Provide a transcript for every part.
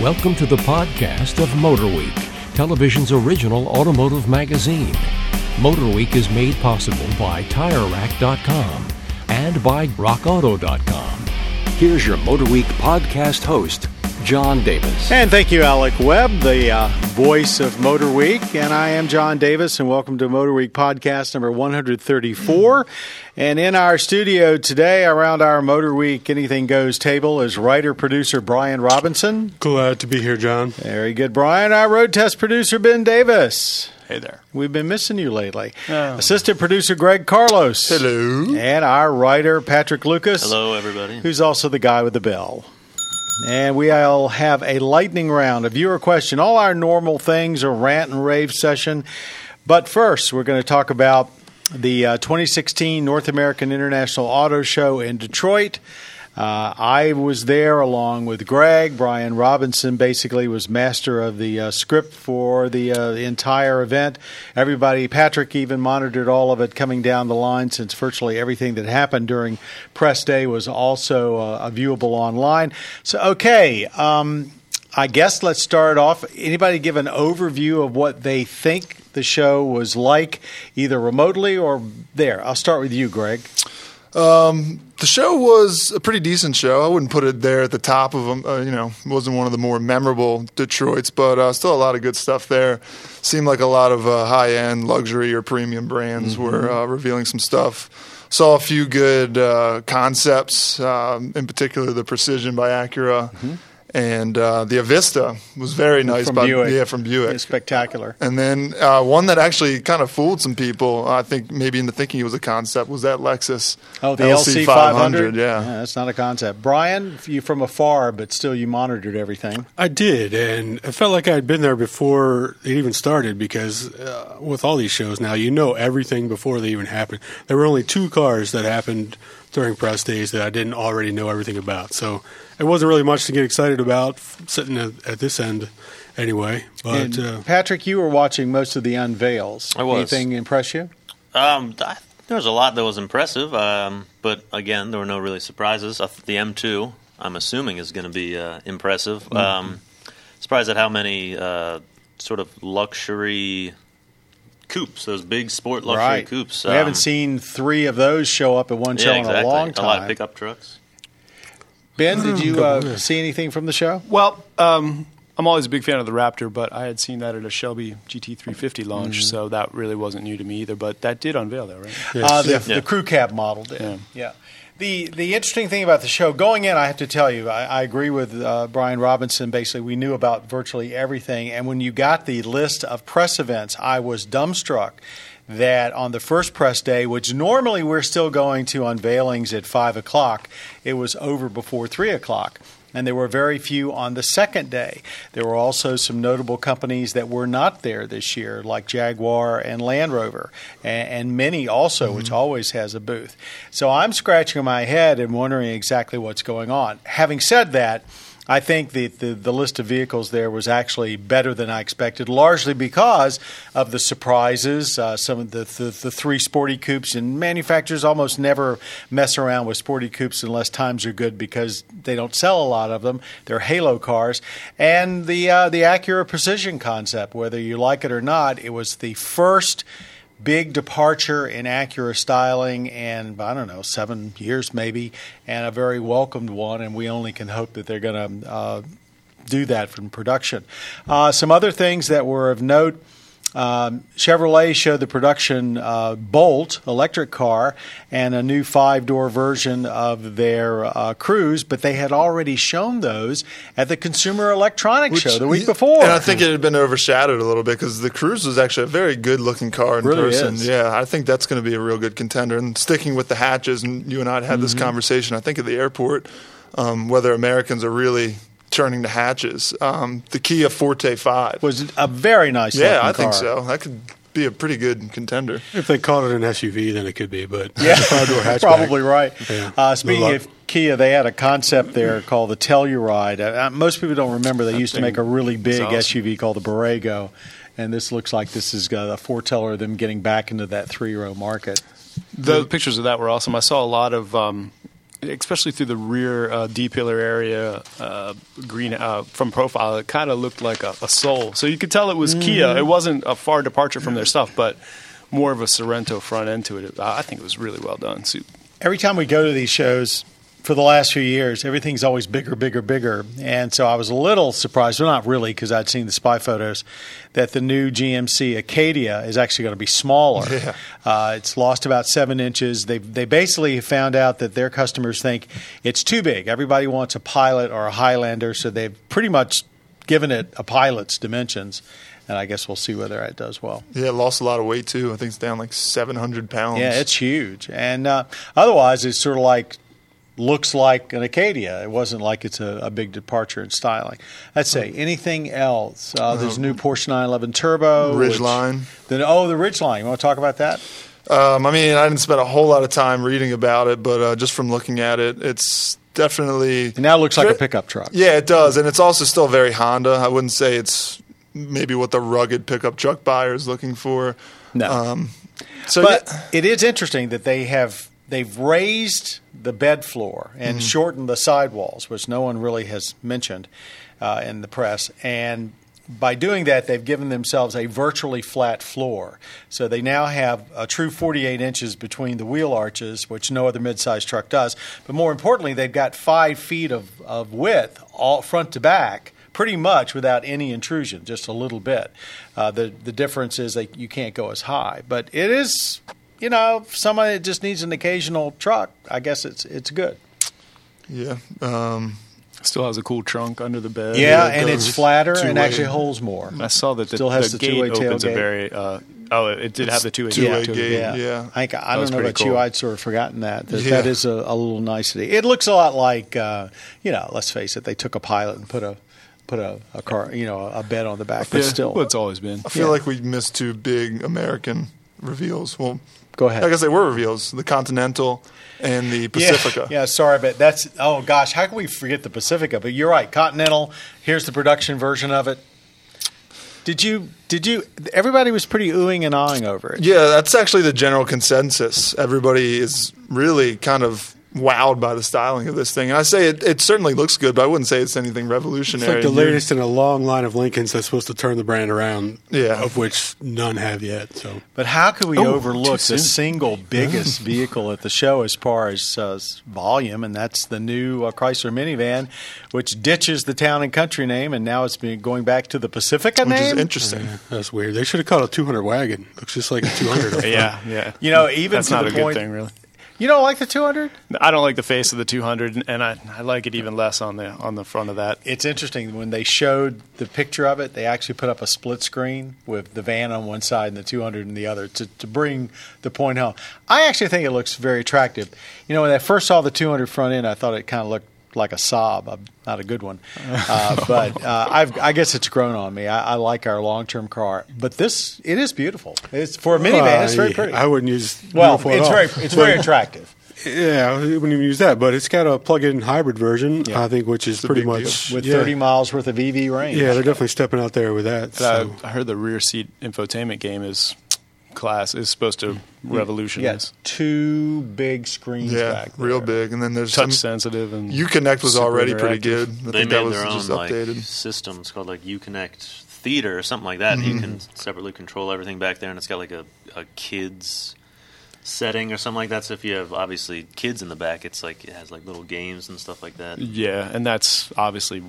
Welcome to the podcast of Motorweek, television's original automotive magazine. Motorweek is made possible by TireRack.com and by RockAuto.com. Here's your Motorweek podcast host, John Davis. And thank you, Alec Webb, the uh, voice of Motor Week. And I am John Davis, and welcome to Motor Week podcast number 134. And in our studio today, around our Motor Week Anything Goes table, is writer producer Brian Robinson. Glad to be here, John. Very good, Brian. Our road test producer Ben Davis. Hey there. We've been missing you lately. Assistant producer Greg Carlos. Hello. And our writer Patrick Lucas. Hello, everybody. who's also the guy with the bell. And we all have a lightning round, a viewer question, all our normal things, a rant and rave session. But first, we're going to talk about the uh, 2016 North American International Auto Show in Detroit. Uh, I was there along with Greg. Brian Robinson basically was master of the uh, script for the, uh, entire event. Everybody, Patrick even monitored all of it coming down the line since virtually everything that happened during press day was also uh, viewable online. So, okay. Um, I guess let's start off. Anybody give an overview of what they think the show was like, either remotely or there? I'll start with you, Greg. Um, the show was a pretty decent show. I wouldn't put it there at the top of them. Uh, you know, it wasn't one of the more memorable Detroits, but uh, still a lot of good stuff there. Seemed like a lot of uh, high end luxury or premium brands Mm-hmm. were uh, revealing some stuff. Saw a few good uh, concepts, um, in particular the Precision by Acura. And uh, the Avista was very nice. From by, Buick. Yeah, from Buick. It's spectacular. And then uh, one that actually kind of fooled some people, I think maybe into thinking it was a concept, was that Lexus Oh, the LC LC 500? Yeah. That's not a concept. Brian, you from afar, but still you monitored everything. I did, and it felt like I had been there before it even started because uh, with all these shows now, you know everything before they even happen. There were only two cars that happened during press days that I didn't already know everything about. So it wasn't really much to get excited about sitting at, at this end anyway. But And uh, Patrick, you were watching most of the unveils. I was. Anything impress you? Um, I, there was a lot that was impressive, um, but again, there were no really surprises. The M2, I'm assuming, is going to be uh, impressive. Mm-hmm. Um, surprised at how many uh, sort of luxury coupes, those big sport luxury right. coupes. We um, haven't seen three of those show up at one show yeah, exactly. in a long time. A lot time. of pickup trucks. ben, did you uh, see anything from the show? Well, um, I'm always a big fan of the Raptor, but I had seen that at a Shelby GT350 launch, so that really wasn't new to me either. But that did unveil, though, right? yes. Uh, the, Yeah. the crew cab model did. Yeah. Yeah. The the interesting thing about the show going in, I have to tell you, I, I agree with uh, Brian Robinson. Basically, we knew about virtually everything, and when you got the list of press events, I was dumbstruck that on the first press day, which normally we're still going to unveilings at five o'clock, it was over before three o'clock. And there were very few on the second day. There were also some notable companies that were not there this year, like Jaguar and Land Rover, and, and Mini also, mm-hmm. which always has a booth. So I'm scratching my head and wondering exactly what's going on. Having said that, I think the, the, the list of vehicles there was actually better than I expected, largely because of the surprises. Uh, some of the, the, the three sporty coupes, and manufacturers almost never mess around with sporty coupes unless times are good because they don't sell a lot of them. They're halo cars. And the, uh, the Acura Precision concept, whether you like it or not, it was the first big departure in Acura styling and I don't know seven years maybe, and a very welcomed one. And we only can hope that they're going to uh, do that from production. Uh, some other things that were of note. Um, Chevrolet showed the production uh, Bolt electric car and a new five door version of their uh, Cruze, but they had already shown those at the Consumer Electronics Show the week before. And I think it had been overshadowed a little bit because the Cruze was actually a very good looking car in Really person. is. Yeah, I think that's going to be a real good contender. And sticking with the hatches, and you and I had had this Mm-hmm. conversation, I think, at the airport, um, whether Americans are really turning to hatches. Um, the Kia Forte 5. was a very nice. yeah, looking I think so. That could be a pretty good contender. if they called it an SUV, then it could be. But Yeah, a hatchback. probably right. Yeah. Uh, speaking of Kia, they had a concept there called the Telluride. Uh, most people don't remember they used to make a really big awesome. SUV called the Borrego, and this looks like this is uh, a foreteller of them getting back into that three-row market. The pictures of that were awesome. I saw a lot of um, especially through the rear uh, D pillar area, uh, green uh, from profile, it kind of looked like a, a soul. So you could tell it was Kia. It wasn't a far departure from their stuff, but more of a Sorento front end to it. I think it was really well done. So, Every time we go to these shows for the last few years, everything's always bigger, bigger, bigger. And so I was a little surprised, well, not really, because I'd seen the spy photos, that the new GMC Acadia is actually going to be smaller. Yeah. Uh, it's lost about seven inches. They they basically found out that their customers think it's too big. Everybody wants a Pilot or a Highlander, so they've pretty much given it a Pilot's dimensions. And I guess we'll see whether it does well. Yeah, it lost a lot of weight too. I think it's down like 700 pounds. Yeah, it's huge. And uh, otherwise, it's sort of like looks like an Acadia. It wasn't like it's a, a big departure in styling. I'd say anything else. Uh, there's a new Porsche 911 Turbo, which- Ridgeline. Then oh, the Ridgeline. You want to talk about that? Um, I mean, I didn't spend a whole lot of time reading about it, but uh, just from looking at it, it's definitely It now looks like a pickup truck. Yeah, it does, and it's also still very Honda. I wouldn't say it's maybe what the rugged pickup truck buyer is looking for. No. Um, so but yeah, it is interesting that they have they've raised the bed floor and shortened the sidewalls, which no one really has mentioned uh, in the press. And by doing that, they've given themselves a virtually flat floor. So they now have a true 48 inches between the wheel arches, which no other midsize truck does. But more importantly, they've got five feet of, of width, all front to back pretty much without any intrusion, just a little bit. Uh, the the difference is that you can't go as high, but it is, you know, if somebody that just needs an occasional truck. I guess it's it's good. yeah. Um, still has a cool trunk under the bed. Yeah, it and it's flatter and two-way. actually holds more. I saw that the, Still has the, the gate two-way opens a tailgate. very. Uh, oh, it did have the two-way Two-way gate. gate. Yeah, Yeah. I, think, I was don't know pretty about you. I'd sort of forgotten that. That, Yeah. that is a, a little nicety. It looks a lot like, uh, you know, let's face it, they took a pilot and put a put a, a car, you know, a bed on the back, but Yeah, still. well, it's always been. I feel Yeah. like we missed two big American reveals. Well, Go ahead. I guess they were reveals: the Continental and the Pacifica. Yeah, yeah, sorry, but that's oh gosh, how can we forget the Pacifica? But you're right, Continental. Here's the production version of it. Did you? Did you? Everybody was pretty oohing and awing over it. Yeah, that's actually the general consensus. Everybody is really kind of wowed by the styling of this thing. And I say it, it certainly looks good, but I wouldn't say it's anything revolutionary. It's revolutionary. like the latest in a long line of Lincolns that's supposed to turn the brand around, Yeah. of which none have yet. So But how could we Oh, overlook too the single biggest vehicle at the show as far as uh, volume, and that's the new uh, Chrysler minivan, which ditches the town and country name, and now it's been going back to the Pacifica which is name. interesting. yeah, that's weird. They should have called it a 200 wagon. Looks just like a 200. Yeah, yeah. You know, even That's to not the a good point- thing, really. You don't like the 200? I don't like the face of the 200, and I, I like it even less on the on the front of that. It's interesting when they showed the picture of it. They actually put up a split screen with the van on one side and the 200 on the other to, to bring the point home. I actually think it looks very attractive. You know, when I first saw the 200 front end, I thought it kind of looked like a Saab, a, not a good one. Uh, but uh, I've, I guess it's grown on me. I, I like our long term car, but this it is beautiful. It's for a minivan. it's very Uh, pretty. I wouldn't use well, beautiful at it's all. very it's very attractive. Yeah, I wouldn't even use that, but it's got a plug-in hybrid version, Yeah. I think, which is pretty big deal. much with yeah. 30 miles worth of EV range. Yeah, they're definitely stepping out there with that. So. I, heard the rear seat infotainment game is class is supposed to revolutionize. Yeah, two big screens Yeah, back real big. And then there's Touch some, sensitive and Uconnect was already pretty good. I they think made that was their own just like updated. system. It's called like Uconnect Theater or something like that. You Mm-hmm. can separately control everything back there, and it's got like a, a kids setting or something like that. So if you have obviously kids in the back, it's like it has like little games and stuff like that. Yeah, and that's obviously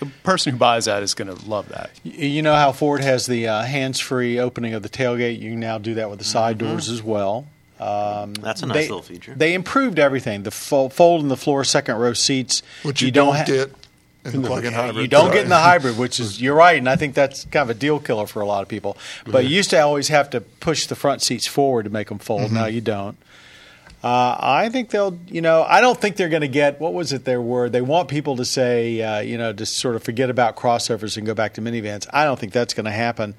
the person who buys that is going to love that. You know how Ford has the uh, hands-free opening of the tailgate. You can now do that with the side Mm-hmm. doors as well. Um, That's a nice they, little feature. They improved everything. The fo- fold in the floor, second row seats, Which you, don't, ha- get in the plug-in hybrid. You don't Sorry. get in the hybrid, which is you're right, and I think that's kind of a deal killer for a lot of people. But you used to always have to push the front seats forward to make them fold. Now you don't. Uh, I think they'll, you know, I don't think they're going to get what was it their word? They want people to say, uh, you know, to sort of forget about crossovers and go back to minivans. I don't think that's going to happen.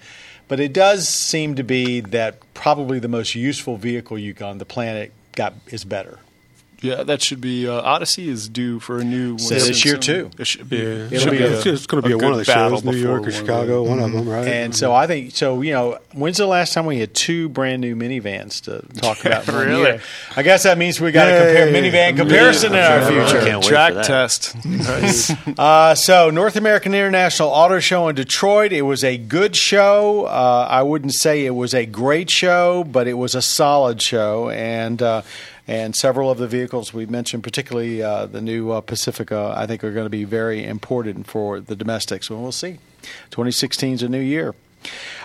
But it does seem to be that probably the most useful vehicle you on the planet got is better. Yeah, that should be. Uh, Odyssey is due for a new one. So this soon. year, too. It should be. Yeah, it it's, should be be a- a- it's going to be a at one of the shows, New York or one of Chicago, one of them, right? And so I think so. You know, when's the last time we had two brand new minivans to talk about? in one Really? year? I guess that means we got to compare Yay. minivan comparison in our future. can't wait track for that. test. Uh, so, North American International Auto Show in Detroit. It was a good show. Uh, I wouldn't say it was a great show, but it was a solid show, and uh, and several of the vehicles we mentioned, particularly uh, the new uh, Pacifica, I think are going to be very important for the domestics. Well, we'll see. 2016 is a new year.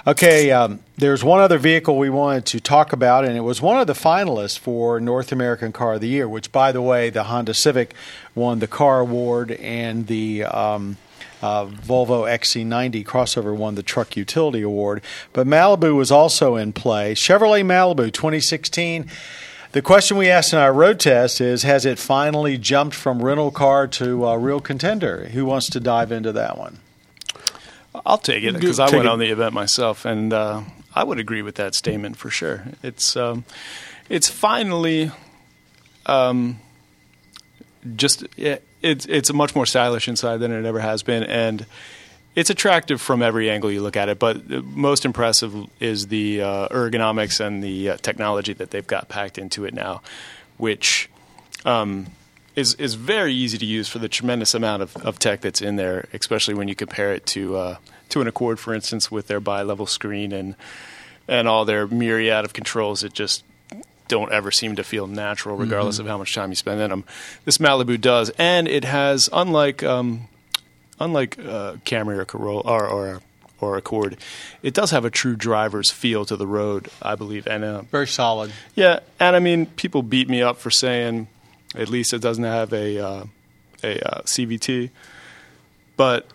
Okay, um, there's one other vehicle we wanted to talk about, and it was one of the finalists for North American Car of the Year, which, by the way, the Honda Civic won the Car Award, and the um, uh, Volvo XC90 crossover won the Truck Utility Award. But Malibu was also in play. Chevrolet Malibu 2016. The question we asked in our road test is Has it finally jumped from rental car to uh, real contender? Who wants to dive into that one? I'll take it because I went it. on the event myself, and uh, I would agree with that statement for sure. It's um, it's finally um, just yeah, it's it's much more stylish inside than it ever has been, and it's attractive from every angle you look at it. But most impressive is the uh, ergonomics and the uh, technology that they've got packed into it now, which um, is is very easy to use for the tremendous amount of, of tech that's in there, especially when you compare it to uh, to an Accord, for instance, with their bi-level screen and and all their myriad of controls that just don't ever seem to feel natural, regardless of how much time you spend in them. This Malibu does, and it has unlike um, unlike uh, Camry or Corolla or, or or Accord, it does have a true driver's feel to the road, I believe, and uh, Very solid. yeah, and I mean, people beat me up for saying at least it doesn't have a uh, a uh, CVT, but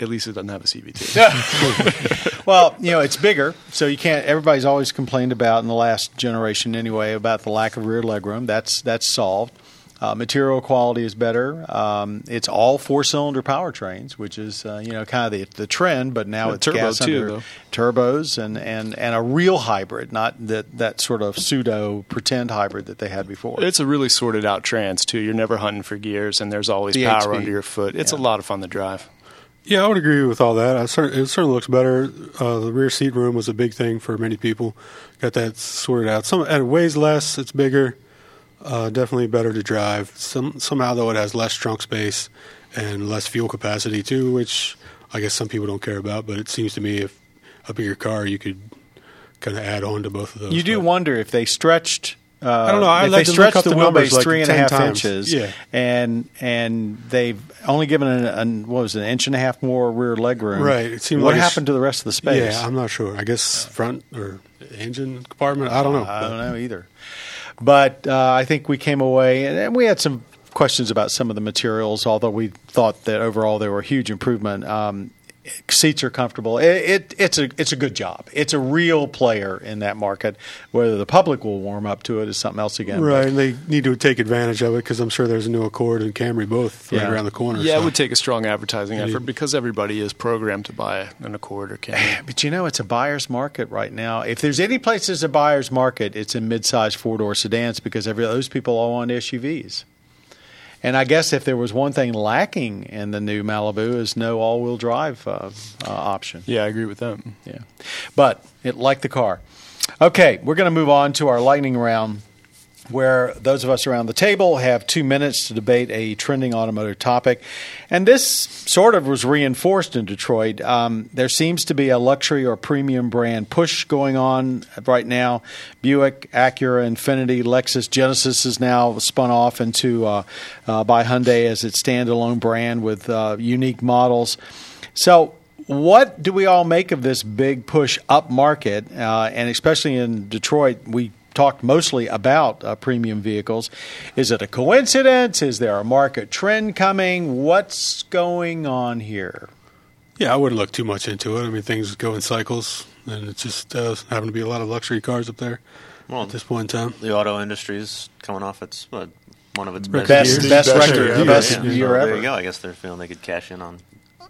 at least it doesn't have a CVT. Well, you know, it's bigger, so you can't. Everybody's always complained about in the last generation, anyway, about the lack of rear legroom. That's that's solved. Uh, material quality is better. Um, it's all four-cylinder powertrains, which is uh, you know kind of the, the trend. But now Yeah, it's turbo gas too, under though. turbos and, and, and a real hybrid, not that that sort of pseudo pretend hybrid that they had before. it's a really sorted out trans too. You're never hunting for gears, and there's always The power under your foot. It's Yeah. a lot of fun to drive. Yeah, I would agree with all that. I cer- it certainly looks better. Uh, the rear seat room was a big thing for many people. Got that sorted out. Some and it weighs less. It's bigger. Uh, definitely better to drive. Some somehow though it has less trunk space and less fuel capacity too, which I guess some people don't care about. But it seems to me if a bigger car, you could kind of add on to both of those. you do But- wonder if they stretched. Uh, I don't know. I if like they stretched the the wheelbase like three and a 10 half times. inches, Yeah. and and they've only given an, an what was it, an inch and a half more rear leg room. Right. It seemed what like happened to the rest of the space? Yeah, I'm not sure. I guess front or engine compartment. I don't know. I don't know either. But uh, I think we came away, and, and we had some questions about some of the materials, although we thought that overall they were a huge improvement. Um, seats are comfortable. It, it, it's a it's a good job. It's a real player in that market. Whether the public will warm up to it is something else again. Right, and they need to take advantage of it because I'm sure there's a new Accord and Camry both right around the corner. Yeah, so. it would take a strong advertising Yeah. effort because everybody is programmed to buy an Accord or Camry. But you know, it's a buyer's market right now. If there's any place that's a buyer's market, it's in mid-sized four-door sedans because every, those people all want SUVs. And I guess if there was one thing lacking in the new Malibu is no all-wheel drive uh, uh, option. yeah, I agree with that. Yeah, but it like the car. Okay, we're going to move on to our lightning round, where those of us around the table have two minutes to debate a trending automotive topic, and this sort of was reinforced in Detroit. Um, there seems to be a luxury or premium brand push going on right now. Buick, Acura, Infiniti, Lexus, Genesis is now spun off into uh, uh, by Hyundai as its standalone brand with uh, unique models. So what do we all make of this big push up market? Uh, and especially in Detroit, we talked mostly about uh, premium vehicles. Is it a coincidence? Is there a market trend coming? What's going on here? Yeah, I wouldn't look too much into it. I mean, things go in cycles, and it just uh, happen to be a lot of luxury cars up there Well, at this point in time. the auto industry is coming off its what, one of its best Best, year. best, Best record, year ever. best Yeah, so year There you go. I guess they're feeling they could cash in on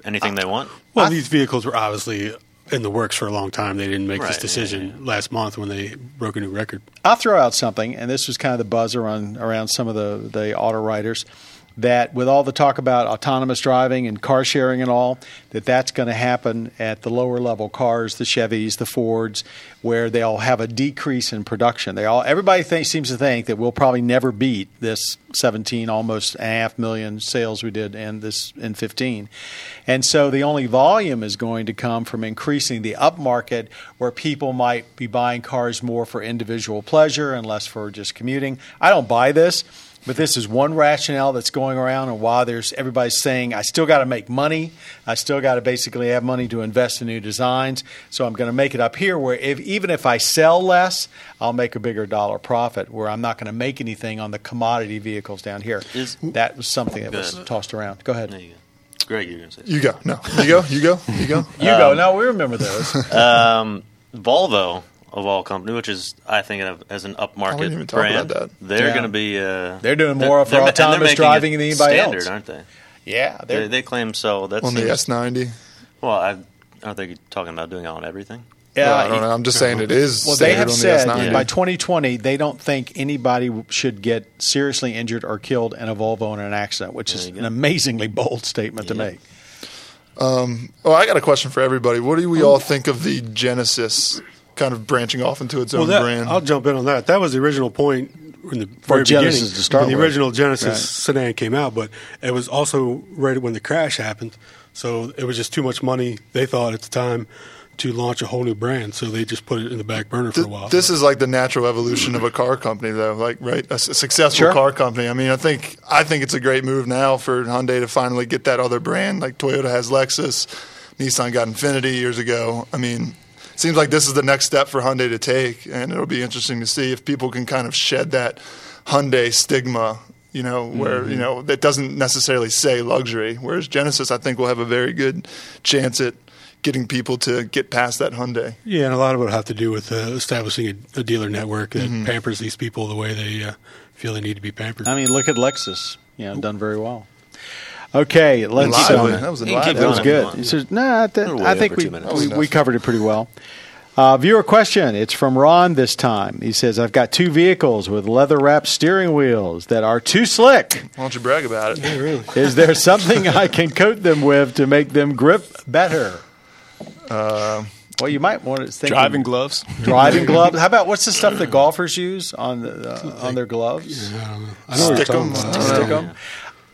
anything they want. Well, these vehicles were obviously in the works for a long time. They didn't make Right, this yeah, decision last month when they broke a new record. I'll throw out something, and this was kind of the buzz around around some of the the auto writers. That with all the talk about autonomous driving and car sharing and all, that that's going to happen at the lower level cars, the Chevys, the Fords, where they'll have a decrease in production. They all everybody seems to think that we'll probably never beat this 17, almost a half million sales we did in this in 15, and so the only volume is going to come from increasing the upmarket, where people might be buying cars more for individual pleasure and less for just commuting. I don't buy this. But this is one rationale that's going around, and why there's everybody's saying I still got to make money, I still got to basically have money to invest in new designs. So I'm going to make it up here, where if, even if I sell less, I'll make a bigger dollar profit. Where I'm not going to make anything on the commodity vehicles down here. Is- that was something that was tossed around. Go ahead. You go. Greg, you're going to say. You go. No, you go. You go. You go. You go. No, we remember those. Um, Volvo of all company, which is I think of as an upmarket I even talk brand, about that. they're Yeah. going to be. Uh, They're doing more for they're- and they're autonomous driving than anybody standard, else. aren't they? yeah, They, they're, claim so. That's On the S90. well, I, I don't think you're talking about doing it on everything. yeah. Well, I don't know. I'm just saying it is. Well, they have standard on said the S90. by 2020 they don't think anybody should get seriously injured or killed in a Volvo in an accident, which is an amazingly bold statement to Yeah. make. Oh, I got a question for everybody. What do we all think of the Genesis kind of branching off into its own that, brand? I'll jump in on that. That was the original point in the very Genesis beginning to start when the with. original Genesis Right. sedan came out, but it was also right when the crash happened. So it was just too much money. They thought at the time to launch a whole new brand, so they just put it in the back burner for a while. This is like the natural evolution of a car company, though. Like, right, a, s- successful Sure. car company. I mean, I think I think it's a great move now for Hyundai to finally get that other brand. Like Toyota has Lexus, Nissan got Infiniti years ago. I mean, it seems like this is the next step for Hyundai to take, and it'll be interesting to see if people can kind of shed that Hyundai stigma. You know, where Mm-hmm. you know that doesn't necessarily say luxury. Whereas Genesis, I think, will have a very good chance at getting people to get past that Hyundai. yeah, and a lot of it will have to do with uh, establishing a, a dealer network that Mm-hmm. pampers these people the way they uh, feel they need to be pampered. I mean, look at Lexus. You know, done very well. Okay, let's. Lively. um, That was a You can keep lively That was going if you good. want. He says, "No, I, th- I think we, we, we covered it pretty well." Uh, viewer question. It's from Ron this time. He says, "I've got two vehicles with leather wrapped steering wheels that are too slick. Why don't you brag about it? yeah, really. Is there something I can coat them with to make them grip better?" Um, well, you might want to think of Driving gloves. driving gloves. How about what's the stuff that golfers use on the, uh, on their gloves? I don't know. I know what you're Stick 'em. talking I about. don't Stick know.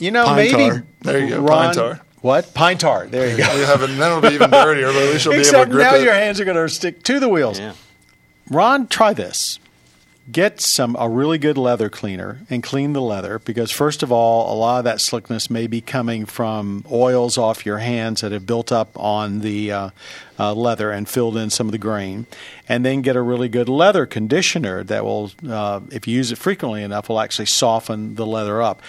'Em? You know, Pine maybe tar. There you go, Ron, pine tar. What pine tar? There you go. You have it, and then it'll be even dirtier, but at least you'll be able to grip it now it. your hands are going to stick to the wheels. Yeah. Ron, try this. Get some a really good leather cleaner and clean the leather because first of all, a lot of that slickness may be coming from oils off your hands that have built up on the uh, uh, leather and filled in some of the grain. And then get a really good leather conditioner that will, uh, if you use it frequently enough, will actually soften the leather up.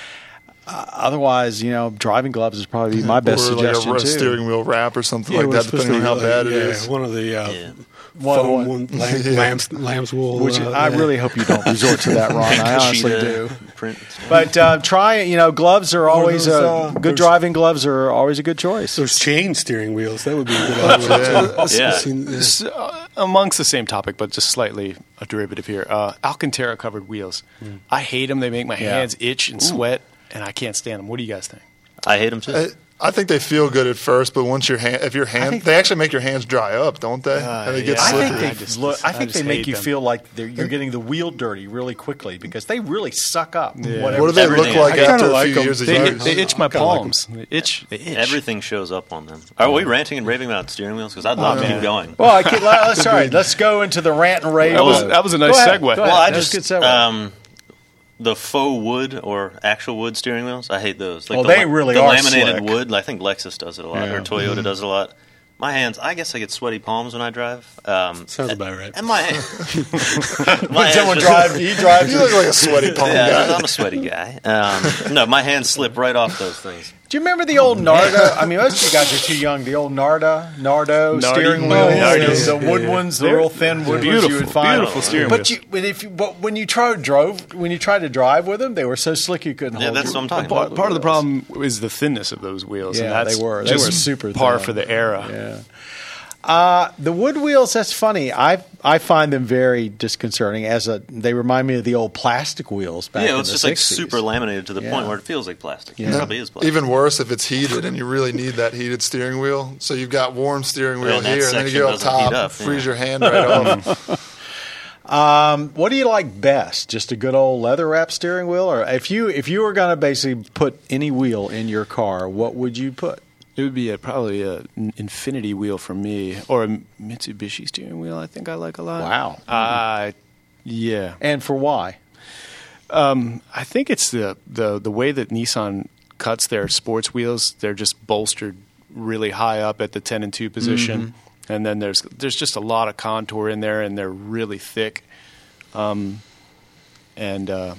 Uh, otherwise, you know, driving gloves is probably my best or like suggestion a too. steering wheel wrap or something Yeah, like that, depending on how be bad like- it yeah, is. One of the uh, Yeah. One- foam one- one, lamb, Yeah. lamb's, lamb's wool. Which uh, I yeah. really hope you don't resort to that, Ron. I honestly do. Print. But uh, try it. You know, gloves are always those, a uh, good. driving gloves are always a good choice. Those chain steering wheels, that would be a good option. Yeah. I've yeah. Uh, amongst the same topic, but just slightly a derivative here. Uh, Alcantara covered wheels. I hate them. They make my Yeah. hands itch and sweat, and I can't stand them. What do you guys think? I hate them too. I, I think they feel good at first, but once your hand, if your hand, think- they actually make your hands dry up, don't they? Uh, and they get yeah. I slippery. think they I just- look. I I think just they make you them. feel like you're getting the wheel dirty really quickly because they really suck up. Whatever. what do they look like I kinda after a like few 'em. years of They, use? they itch my kinda like 'em. palms. They itch. They itch. Everything shows up on them. Are we ranting and raving about steering wheels? Because I'd love to keep going. Well, I can't, let's sorry. Let's go into the rant and rave. That was- that was a nice ahead, segue. Well, I That was just a good segue. um, the faux wood or actual wood steering wheels. I hate those. Like Well, the they really the are laminated slick. wood. I think Lexus does it a lot, Yeah. or Toyota does it a lot. My hands, I guess I get sweaty palms when I drive. Um, Sounds about right. and my, my when hands someone just- drives, he drives. you look like a sweaty palm Yeah, guy. I'm a sweaty guy. Um, no, my hands slip right off those things. Do you remember the old Narda? I mean, most of you guys are too young. The old Narda, Nardo Nardi. steering Oh, wheels, the, wood ones, the They're real thin wood ones you would find. beautiful steering but wheels. You, but if you, but when you tried drove, when you tried to drive with them, they were so slick you couldn't hold. Yeah, hold. that's your- what I'm talking Part, about. part of the problem is the thinness of those wheels. Yeah, and that's they were. They just were super par thin. for the era. Yeah. Uh, the wood wheels, that's funny. I I find them very disconcerting. As a, they remind me of the old plastic wheels back yeah, in it's the just like super laminated to the Yeah. point where it feels like plastic. Yeah. It probably is plastic. Even worse if it's heated and you really need that heated steering wheel. So you've got warm steering wheel And here, and then you section go up top, up, freeze yeah. your hand right off. What do you like best? Just a good old leather wrap steering wheel, or if you if you were going to basically put any wheel in your car, what would you put? It would be a, probably a n- Infiniti wheel for me, or a Mitsubishi steering wheel. I think I like a lot. Wow. Uh, yeah. And for why? I think it's the, the the way that Nissan cuts their sports wheels. They're just bolstered really high up at the ten and two position, and then there's there's just a lot of contour in there, and they're really thick. Um, and uh,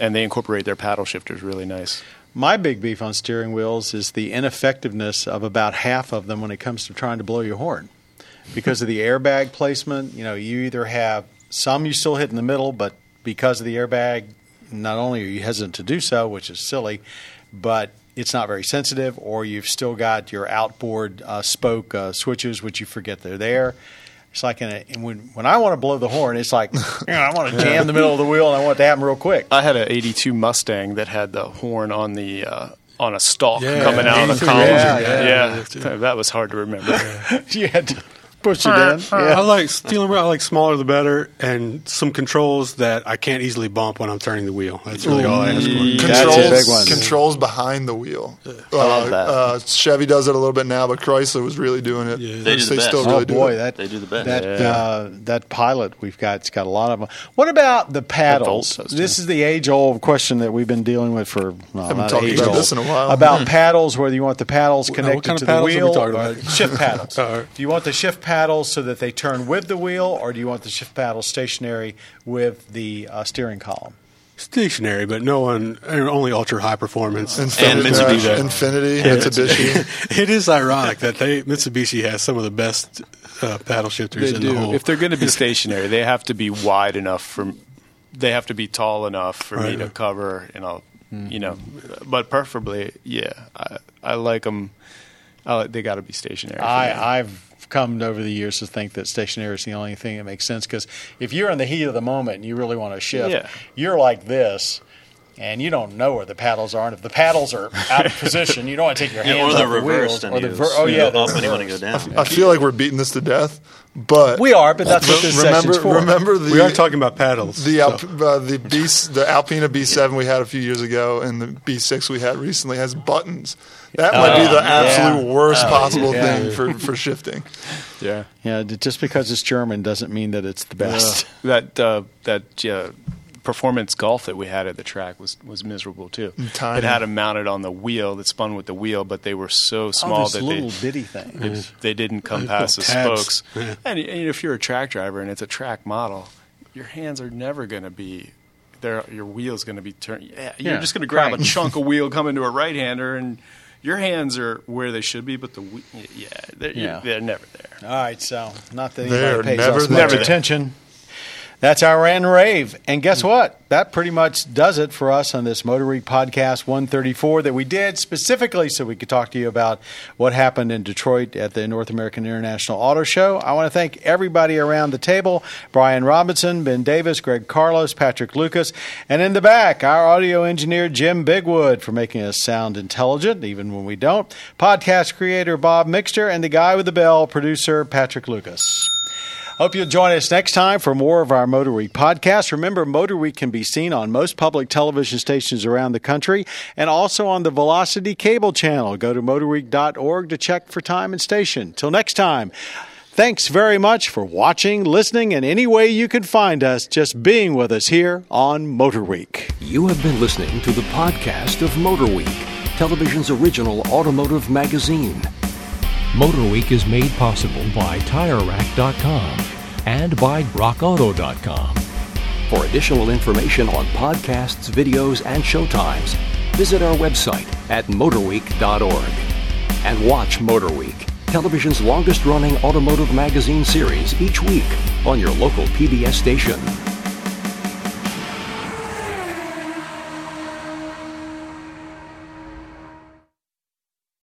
and they incorporate their paddle shifters really nice. My big beef on steering wheels is the ineffectiveness of about half of them when it comes to trying to blow your horn. Because of the airbag placement, you know, you either have some you still hit in the middle, but because of the airbag, not only are you hesitant to do so, which is silly, but it's not very sensitive, or you've still got your outboard uh, spoke uh, switches, which you forget they're there. It's like in a, and when when I want to blow the horn, it's like you know, I want to jam the middle of the wheel and I want it to happen real quick. I had an '82 Mustang that had the horn on the uh, on a stalk Yeah, coming out of the 83, column. yeah, yeah, yeah. that was hard to remember. you had to push it in. I like steering wheel. I like smaller the better, and some controls that I can't easily bump when I'm turning the wheel. That's really all I ask for. That's a controls, big one. controls behind the wheel. Uh, love that. Uh, Chevy does it a little bit now, but Chrysler was really doing it. Yeah. They do the best. still Oh really do boy, it. that They do the best. That Yeah. uh, that pilot we've got, it's got a lot of them. What about the paddles? Volt This is the age old question that we've been dealing with for well, Haven't not talked about old, this in a while. About paddles, whether you want the paddles now, what connected kind to of the paddles are we wheel, talking or about? shift paddles. Do you want the shift paddles so that they turn with the wheel, or do you want the shift paddles stationary with the uh, steering column? Stationary, but no one, only ultra high performance. Infiniti, Mitsubishi. Infiniti, Mitsubishi. it is ironic that they Mitsubishi has some of the best uh, paddle shifters They in do. the whole. If they're going to be stationary, they have to be wide enough for. They have to be tall enough for me to cover. You know, you know, but preferably, yeah. I, I like them. I like, they got to be stationary. I, I've come over the years to think that stationary is the only thing that makes sense because if you're in the heat of the moment and you really want to shift, Yeah. you're like this. And you don't know where the paddles are, and if the paddles are out of position, you don't want to take your Yeah, hands or off the the reverse, Or the ver- oh you yeah, go the up and you want to go reverse. down. I feel like we're beating this to death, but We are, but that's what this remember session's for. remember the we are talking about paddles. the so- Alp, uh, the B the Alpina B7 we had a few years ago and the B6 we had recently has buttons. That might be the absolute worst possible yeah. thing for, for shifting. yeah. Yeah, just because it's German doesn't mean that it's the best. that uh, that uh, performance golf that we had at the track was was miserable too. Mm, tiny. It had them mounted on the wheel that spun with the wheel, but they were so small oh, this that little they bitty thing. it- they didn't come Little past the tabs. spokes. Yeah. And, and if you're a track driver and it's a track model, your hands are never going to be. There, your wheel's going to be turned. Yeah, you're Yeah, just going to grab right. a chunk of wheel coming to a right hander, and your hands are where they should be, but the whe- yeah, they're, you- Yeah. they're never there. All right, so not that They're anybody pays never us there. much Never. attention. That's our and rave. And guess mm. what? That pretty much does it for us on this Motor Week podcast 134 that we did specifically so we could talk to you about what happened in Detroit at the North American International Auto Show. I want to thank everybody around the table Brian Robinson, Ben Davis, Greg Carlos, Patrick Lucas, and in the back, our audio engineer Jim Bigwood for making us sound intelligent even when we don't, podcast creator Bob Mixter, and the guy with the bell, producer Patrick Lucas. Hope you'll join us next time for more of our Motor Week podcast. Remember, Motor Week can be seen on most public television stations around the country and also on the Velocity cable channel. Go to motorweek.org to check for time and station. Till next time. Thanks very much for watching, listening, and any way you can find us, just being with us here on Motor Week. You have been listening to the podcast of Motor Week, television's original automotive magazine. Motor Week is made possible by TireRack.com and by RockAuto.com. For additional information on podcasts, videos, and showtimes, visit our website at motorweek.org. And watch Motorweek, television's longest running automotive magazine series each week on your local PBS station.